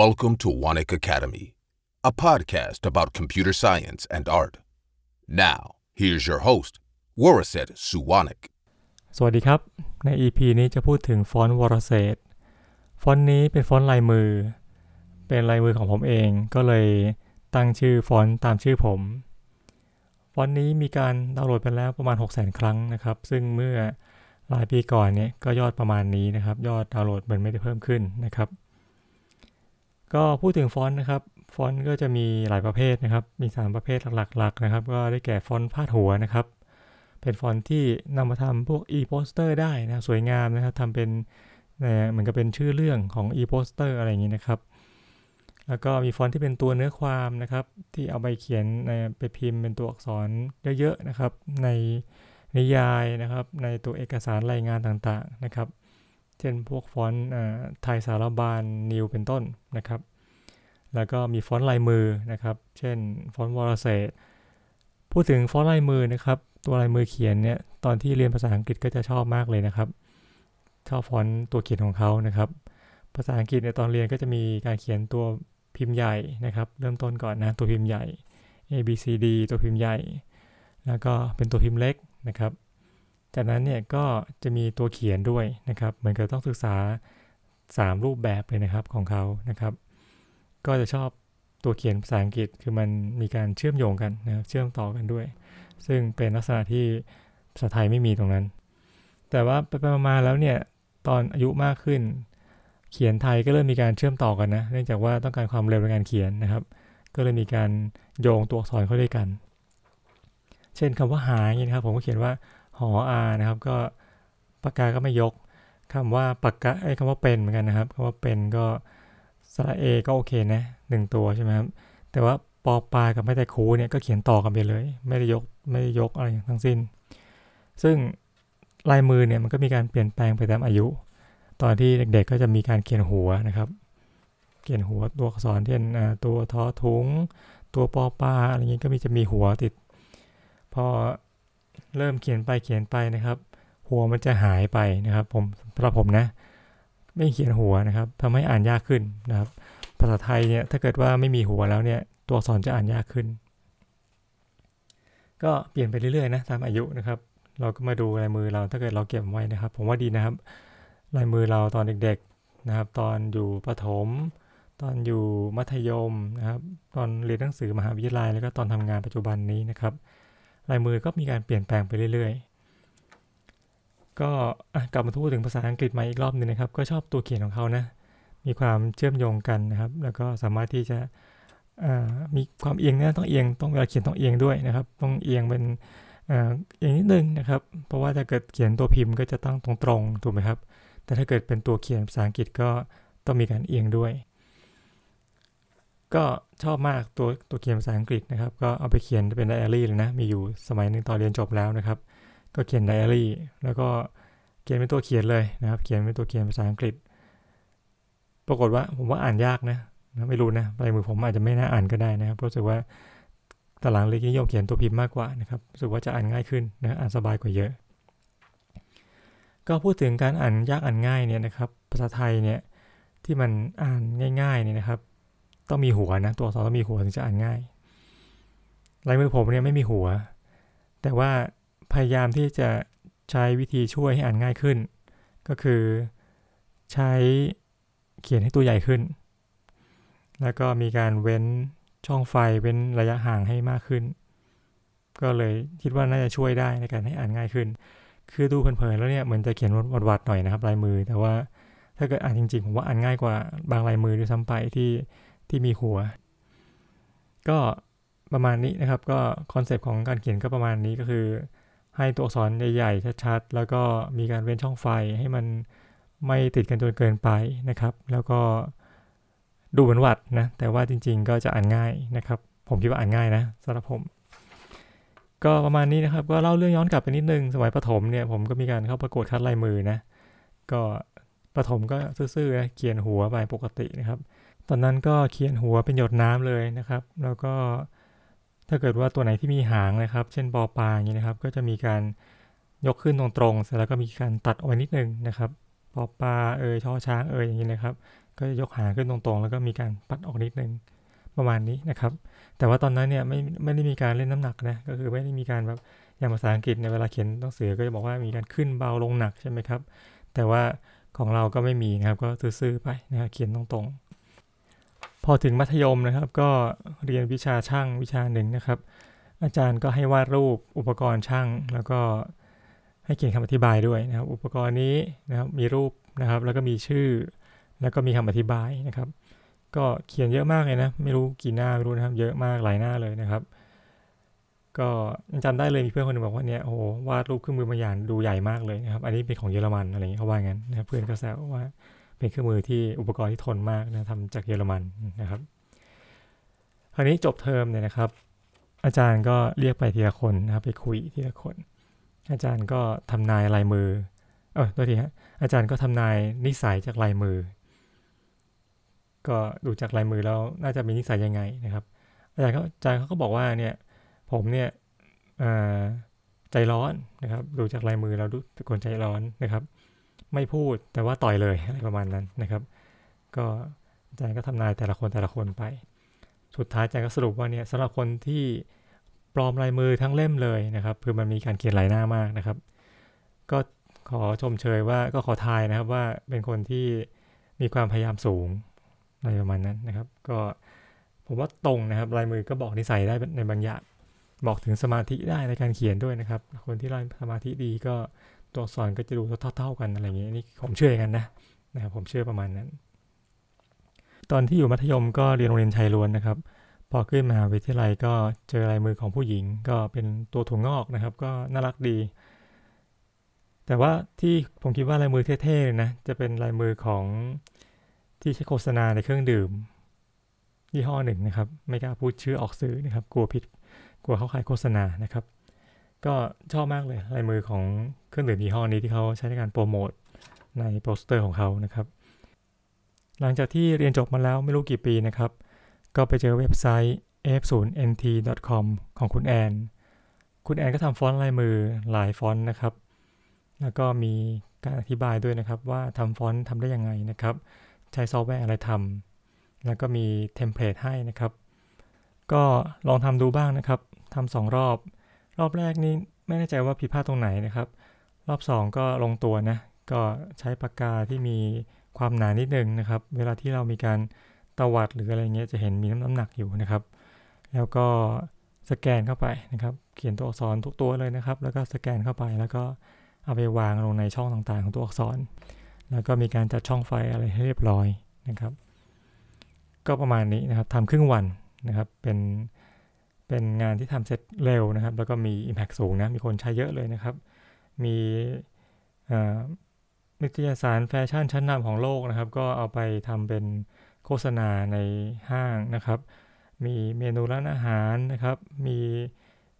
Welcome to Wanik Academy, a podcast about computer science and art. Now, here's your host, Waraset Suwanik. สวัสดีครับ ใน EP นี้จะพูดถึงฟอนต์วรเศรษฐฟอนต์นี้เป็นฟอนต์ลายมือ เป็นลายมือของผมเอง ก็เลยตั้งชื่อฟอนต์ตามชื่อผม ฟอนต์นี้มีการดาวน์โหลดไปแล้วประมาณ 6 0 0 0 0 ครั้งนะครับ ซึ่งเมื่อหลายปีก่อนเนี่ยก็ยอดประมาณนี้นะครับ ยอดดาวน์โหลดมันไม่ได้เพิ่มขึ้นนะครับ ก็พูดถึงฟอนต์นะครับ ฟอนต์ก็จะมีหลายประเภทนะครับ มี 3 ประเภทหลักๆนะครับ ก็ได้แก่ฟอนต์พาดหัวนะครับ เป็นฟอนต์ที่นำมาทำพวก e-poster ได้นะสวยงามนะครับทำเป็นเหมือนกับเป็นชื่อเรื่องของ e-poster อะไรอย่างนี้นะครับ แล้วก็มีฟอนต์ที่เป็นตัวเนื้อความนะครับ ที่เอาไปเขียนไปพิมพ์เป็นตัวอักษรเยอะๆนะครับ ในนิยายนะครับ ในตัวเอกสารรายงานต่างๆนะครับ เช่นพวกฟอนต์ไทยสารบรรณ New เป็นต้นนะครับ แล้วก็มีฟอนต์ลายมือนะครับ เช่นฟอนต์วอลเซตพูดถึงฟอนต์ลายมือนะครับ ตัวลายมือเขียนเนี่ยตอนที่เรียนภาษาอังกฤษก็จะชอบมากเลยนะครับ ชอบฟอนต์ตัวเขียนของเขานะครับ ภาษาอังกฤษในตอนเรียนก็จะมีการเขียนตัวพิมพ์ใหญ่นะครับ เริ่มต้นก่อนนะตัวพิมพ์ใหญ่ A B C D ตัวพิมพ์ใหญ่ แล้วก็เป็นตัวพิมพ์เล็กนะครับ จากนั้นเนี่ยก็จะมีตัวเขียนด้วยนะครับ เหมือนกับต้องศึกษา 3 รูปแบบเลยนะครับของเขานะครับ ก็จะชอบตัวเขียนภาษาอังกฤษคือมันมีการเชื่อมโยงกันนะครับเชื่อมต่อกันด้วย ซึ่งเป็นลักษณะที่ภาษาไทยไม่มีตรงนั้น แต่ว่าไปมาแล้วเนี่ยตอนอายุมากขึ้น เขียนไทยก็เริ่มมีการเชื่อมต่อกันนะเนื่องจากว่าต้องการความเร็วในการเขียนนะครับ ก็เลยมีการโยงตัวอักษรเข้าด้วยกัน เช่นคำว่าหาอย่างนี้นะครับผมก็เขียนว่าหออานะครับ ก็ปากกาก็ไม่ยกคำว่าปากกาไอ้คำว่าเป็นเหมือนกันนะครับคำว่าเป็นก็ สระเอก็โอเคนะหนึ่งตัวใช่ไหมครับ แต่ว่าปอปลากับไม่แต่คูเนี่ยก็เขียนต่อกันไปเลย ไม่ได้ยกไม่ได้ยกอะไรทั้งสิ้น ซึ่งลายมือเนี่ยมันก็มีการเปลี่ยนแปลงไปตามอายุ ตอนที่เด็กๆก็จะมีการเขียนหัวนะครับ เขียนหัวตัวอักษรเช่นตัวทอทุงตัวปอปลาอะไรเงี้ยก็มีจะมีหัวติด พอเริ่มเขียนไปเขียนไปนะครับ หัวมันจะหายไปนะครับ ผมสำหรับผมนะ ไม่เขียนหัวนะครับทำให้อ่านยากขึ้นนะครับ ภาษาไทยเนี่ยถ้าเกิดว่าไม่มีหัวแล้วเนี่ยตัวอักษรจะอ่านยากขึ้น ก็เปลี่ยนไปเรื่อยๆนะตามอายุนะครับ เราก็มาดูลายมือเราถ้าเกิดเราเก็บไว้นะครับ ผมว่าดีนะครับ ลายมือเราตอนเด็กๆนะครับ ตอนอยู่ประถม ตอนอยู่มัธยมนะครับ ตอนเรียนหนังสือมหาวิทยาลัยแล้วก็ตอนทำงานปัจจุบันนี้นะครับ ลายมือก็มีการเปลี่ยนแปลงไปเรื่อยๆ ก็กลับมาพูดถึงภาษาอังกฤษมาอีกรอบหนึ่งนะครับ ก็ชอบตัวเขียนของเขานะ มีความเชื่อมโยงกันนะครับ แล้วก็สามารถที่จะมีความเอียงนะต้องเอียงต้องเวลาเขียนต้องเอียงด้วยนะครับ ต้องเอียงเป็นเอียงนิดนึงนะครับ เพราะว่าถ้าเกิดเขียนตัวพิมพ์ก็จะต้องตรงๆถูกไหมครับ แต่ถ้าเกิดเป็นตัวเขียนภาษาอังกฤษก็ต้องมีการเอียงด้วย ก็ชอบมากตัวตัวเขียนภาษาอังกฤษนะครับ ก็เอาไปเขียนเป็นไดอารี่เลยนะ มีอยู่สมัยหนึ่งตอนเรียนจบแล้วนะครับ ก็เขียนไดอารี่ แล้วก็เขียนเป็นตัวเขียนเลยนะครับ เขียนเป็นตัวเขียนภาษาอังกฤษ ปรากฏว่าผมว่าอ่านยากนะนะไม่รู้นะลายมือผมอาจจะไม่น่าอ่านก็ได้นะครับรู้สึกว่าตหลังเลยนิยมเขียนตัวพิมพ์มากกว่านะครับรู้สึกว่าจะอ่านง่ายขึ้นนะอ่านสบายกว่าเยอะ ก็พูดถึงการอ่านยากอ่านง่ายเนี่ยนะครับ ภาษาไทยเนี่ยที่มันอ่านง่ายๆเนี่ยนะครับ ต้องมีหัวนะตัวอักษรต้องมีหัวถึงจะอ่านง่ายลายมือผมเนี่ยไม่มีหัว แต่ว่า พยายามที่จะใช้วิธีช่วยให้อ่านง่ายขึ้น ก็คือใช้เขียนให้ตัวใหญ่ขึ้น แล้วก็มีการเว้นช่องไฟเว้นระยะห่างให้มากขึ้น ก็เลยคิดว่าน่าจะช่วยได้ในการให้อ่านง่ายขึ้น คือดูเพลินๆแล้วเนี่ยเหมือนจะเขียนวัดๆหน่อยนะครับลายมือ แต่ว่าถ้าเกิดอ่านจริงๆผมว่าอ่านง่ายกว่าบางลายมือด้วยซ้ำไปที่ที่มีหัว ก็ประมาณนี้นะครับ ก็คอนเซปต์ของการเขียนก็ประมาณนี้ก็คือ ให้ตัวอักษรใหญ่ๆ ชัดๆ แล้วก็มีการเว้นช่องไฟให้มันไม่ติดกันจนเกินไปนะครับ แล้วก็ดูเหมือนวัดนะ แต่ว่าจริงๆ ก็จะอ่านง่ายนะครับ ผมคิดว่าอ่านง่ายนะสำหรับผม ก็ประมาณนี้นะครับ ก็เล่าเรื่องย้อนกลับไปนิดนึง สมัยประถมเนี่ยผมก็มีการเข้าประกวดคัดลายมือนะ ก็ประถมก็ซื่อๆนะเขียนหัวไปปกตินะครับ ตอนนั้นก็เขียนหัวเป็นหยดน้ำเลยนะครับ แล้วก็ ถ้าเกิดว่าตัวไหนที่มีหางนะครับ เช่นปอปลาอย่างนี้นะครับ ก็จะมีการยกขึ้นตรงๆเสร็จแล้วก็มีการตัดออกไปนิดนึงนะครับปอปลาเอยช่อช้างเอยอย่างนี้นะครับ ก็จะยกหางขึ้นตรงๆ แล้วก็มีการปัดออกนิดนึงประมาณนี้นะครับ แต่ว่าตอนนั้นเนี่ยไม่ไม่ได้มีการเล่นน้ำหนักนะก็คือไม่ได้มีการแบบอย่างภาษาอังกฤษในเวลาเขียนหนังสือก็จะบอกว่ามีการขึ้นเบาลงหนักใช่ไหมครับ แต่ว่าของเราก็ไม่มีนะครับก็ซื่อๆไปนะครับเขียนตรงๆ พอถึงมัธยมนะครับ ก็เรียนวิชาช่างวิชาหนึ่งนะครับ อาจารย์ก็ให้วาดรูปอุปกรณ์ช่าง แล้วก็ให้เขียนคำอธิบายด้วยนะครับ อุปกรณ์นี้นะครับมีรูปนะครับ แล้วก็มีชื่อ แล้วก็มีคำอธิบายนะครับ ก็เขียนเยอะมากเลยนะ ไม่รู้กี่หน้าไม่รู้นะครับ เยอะมากหลายหน้าเลยนะครับ ก็ยังจำได้เลยมีเพื่อนคนหนึงบอกว่าเนี่ยโอ้วาดรูปเครื่องมือบางอย่างดูใหญ่มากเลยนะครับ อันนี้เป็นของเยอรมันอะไรอย่างเงี้ยเขาว่างั้นนะครับ เพื่อนก็แซวว่า เป็นเครื่องมือที่อุปกรณ์ที่ทนมากนะทำจากเยอรมันนะครับ คราวนี้จบเทอมเนี่ยนะครับ อาจารย์ก็เรียกไปทีละคนนะครับ ไปคุยทีละคน อาจารย์ก็ทำนายลายมือ เออตัวทีฮะอาจารย์ก็ทำนายนิสัยจากลายมือ ก็ดูจากลายมือแล้วน่าจะมีนิสัยยังไงนะครับ อาจารย์เขาอาจารย์เขาก็บอกว่าเนี่ยผมเนี่ยใจร้อนนะครับ ดูจากลายมือเราดูเป็นคนใจร้อนนะครับ ไม่พูดแต่ว่าต่อยเลยอะไรประมาณนั้นนะครับ ก็อาจารย์ก็ทำนายแต่ละคนแต่ละคนไป สุดท้ายอาจารย์ก็สรุปว่าเนี่ยสำหรับคนที่ปลอมลายมือทั้งเล่มเลยนะครับคือมันมีการเขียนหลายหน้ามากนะครับ ก็ขอชมเชยว่าก็ขอทายนะครับว่าเป็นคนที่มีความพยายามสูงอะไรประมาณนั้นนะครับ ก็ผมว่าตรงนะครับลายมือก็บอกนิสัยได้ในบางอย่างบอกถึงสมาธิได้ในการเขียนด้วยนะครับ คนที่ไล่สมาธิดีก็ ตัวอักษรก็จะดูเท่า ๆกันอะไรอย่างนี้นี่ผมเชื่อกันนะนะครับผมเชื่อประมาณนั้น ตอนที่อยู่มัธยมก็เรียนโรงเรียนชายล้วนนะครับ พอขึ้นมหาวิทยาลัยก็เจอลายมือของผู้หญิง ก็เป็นตัวถั่วงอกนะครับ ก็น่ารักดี แต่ว่าที่ผมคิดว่าลายมือเท่ๆเลยนะจะเป็นลายมือของที่ใช้โฆษณาในเครื่องดื่ม ยี่ห้อหนึ่งนะครับ ไม่กล้าพูดชื่อออกสื่อนะครับ กลัวผิดกลัวเขาขายโฆษณานะครับ ก็ชอบมากเลยลายมือของเครื่องดื่มยี่ห้อนี้ที่เขาใช้ในการโปรโมทในโปสเตอร์ของเขานะครับ หลังจากที่เรียนจบมาแล้วไม่รู้กี่ปีนะครับ ก็ไปเจอเว็บไซต์ f0nt.com ของคุณแอน คุณแอนก็ทำฟอนต์ลายมือหลายฟอนต์นะครับ แล้วก็มีการอธิบายด้วยนะครับว่าทำฟอนต์ทำได้ยังไงนะครับ ใช้ซอฟต์แวร์อะไรทำแล้วก็มีเทมเพลตให้นะครับ ก็ลองทำดูบ้างนะครับทำสองรอบ รอบแรกนี้ไม่แน่ใจว่าผิดพลาดตรงไหนนะครับ รอบ 2 ก็ลงตัวนะ ก็ใช้ปากกาที่มีความหนานิดนึงนะครับ เวลาที่เรามีการตวัดหรืออะไรเงี้ยจะเห็นมีน้ำหนักอยู่นะครับ แล้วก็สแกนเข้าไปนะครับ เขียนตัวอักษรทุกตัวเลยนะครับ แล้วก็สแกนเข้าไปแล้วก็เอาไปวางลงในช่องต่างๆ ของตัวอักษร แล้วก็มีการจัดช่องไฟอะไรให้เรียบร้อยนะครับ ก็ประมาณนี้นะครับทำครึ่งวันนะครับ เป็น เป็นงานที่ทำเสร็จเร็วนะครับ แล้วก็มี Impact สูงนะ มีคนใช้เยอะเลยนะครับ มีนิตยสารแฟชั่นชั้นนำของโลกนะครับ ก็เอาไปทำเป็นโฆษณาในห้างนะครับ มีเมนูร้านอาหารนะครับ มี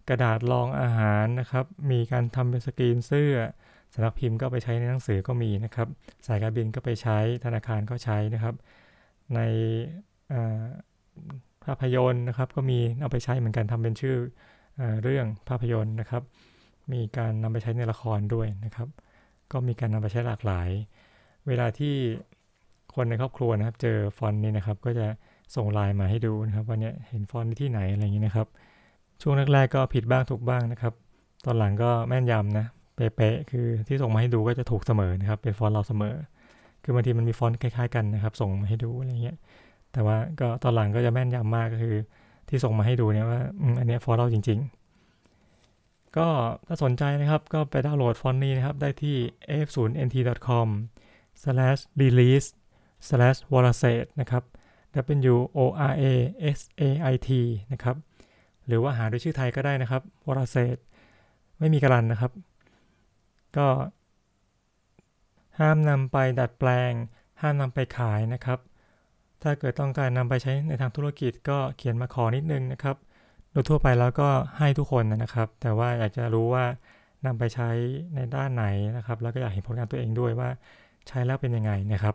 กระดาษรองอาหารนะครับ มีการทำเป็นสกรีนเสื้อสำนักพิมพ์ก็ไปใช้ในหนังสือก็มีนะครับ สายการบินก็ไปใช้ธนาคารก็ใช้นะครับ ใน ภาพยนตร์นะครับ ก็มีเอาไปใช้เหมือนกันทำเป็นชื่อเรื่องภาพยนตร์นะครับ มีการนำไปใช้ในละครด้วยนะครับ ก็มีการนำไปใช้หลากหลาย เวลาที่คนในครอบครัวนะครับ เจอฟอนต์นี้นะครับ ก็จะส่งไลน์มาให้ดูนะครับว่าเนี่ยเห็นฟอนต์ที่ไหนอะไรอย่างนี้นะครับ ช่วงแรกๆก็ผิดบ้างถูกบ้างนะครับ ตอนหลังก็แม่นยำนะเป๊ะๆคือที่ส่งมาให้ดูก็จะถูกเสมอนะครับ เป็นฟอนต์เราเสมอ คือบางทีมันมีฟอนต์คล้ายๆกันนะครับ ส่งมาให้ดูอะไรเงี้ย แต่ว่าก็ตอนหลังก็จะแม่นยำมากก็คือที่ส่งมาให้ดูเนี่ยว่าอันนี้ฟอนต์เราจริง ๆ ก็ถ้าสนใจนะครับก็ไปดาวน์โหลดฟอนต์นี้นะครับ ได้ที่ f0nt.com slash release slash w a r a s a t นะครับ w o r a s a i t นะครับ หรือว่าหาด้วยชื่อไทยก็ได้นะครับ w a r a s a t ไม่มีกรันนะครับ ก็ ห้ามนำไปดัดแปลง ห้ามนำไปขายนะครับ ถ้าเกิดต้องการนำไปใช้ในทางธุรกิจก็เขียนมาขอนิดนึงนะครับ โดยทั่วไปแล้วก็ให้ทุกคนนะครับ แต่ว่าอยากจะรู้ว่านำไปใช้ในด้านไหนนะครับ แล้วก็อยากเห็นผลงานตัวเองด้วยว่าใช้แล้วเป็นยังไงนะครับ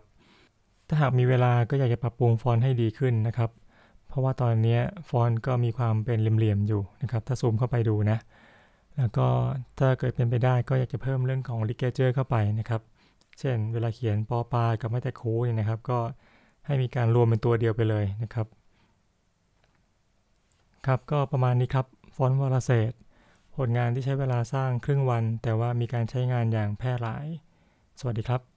ถ้าหากมีเวลาก็อยากจะปรับปรุงฟอนต์ให้ดีขึ้นนะครับ เพราะว่าตอนนี้ฟอนต์ก็มีความเป็นเหลี่ยมๆอยู่นะครับ ถ้าซูมเข้าไปดูนะ แล้วก็ถ้าเกิดเป็นไปได้ก็อยากจะเพิ่มเรื่องของลิเกเจอร์เข้าไปนะครับ เช่น เวลาเขียนปอปากับไม่แต่คูเนี่ยนะครับ ก็ ให้มีการรวมเป็นตัวเดียวไปเลยนะครับ ครับก็ประมาณนี้ครับฟอนต์วรเศษผลงานที่ใช้เวลาสร้างครึ่งวัน แต่ว่ามีการใช้งานอย่างแพร่หลาย สวัสดีครับ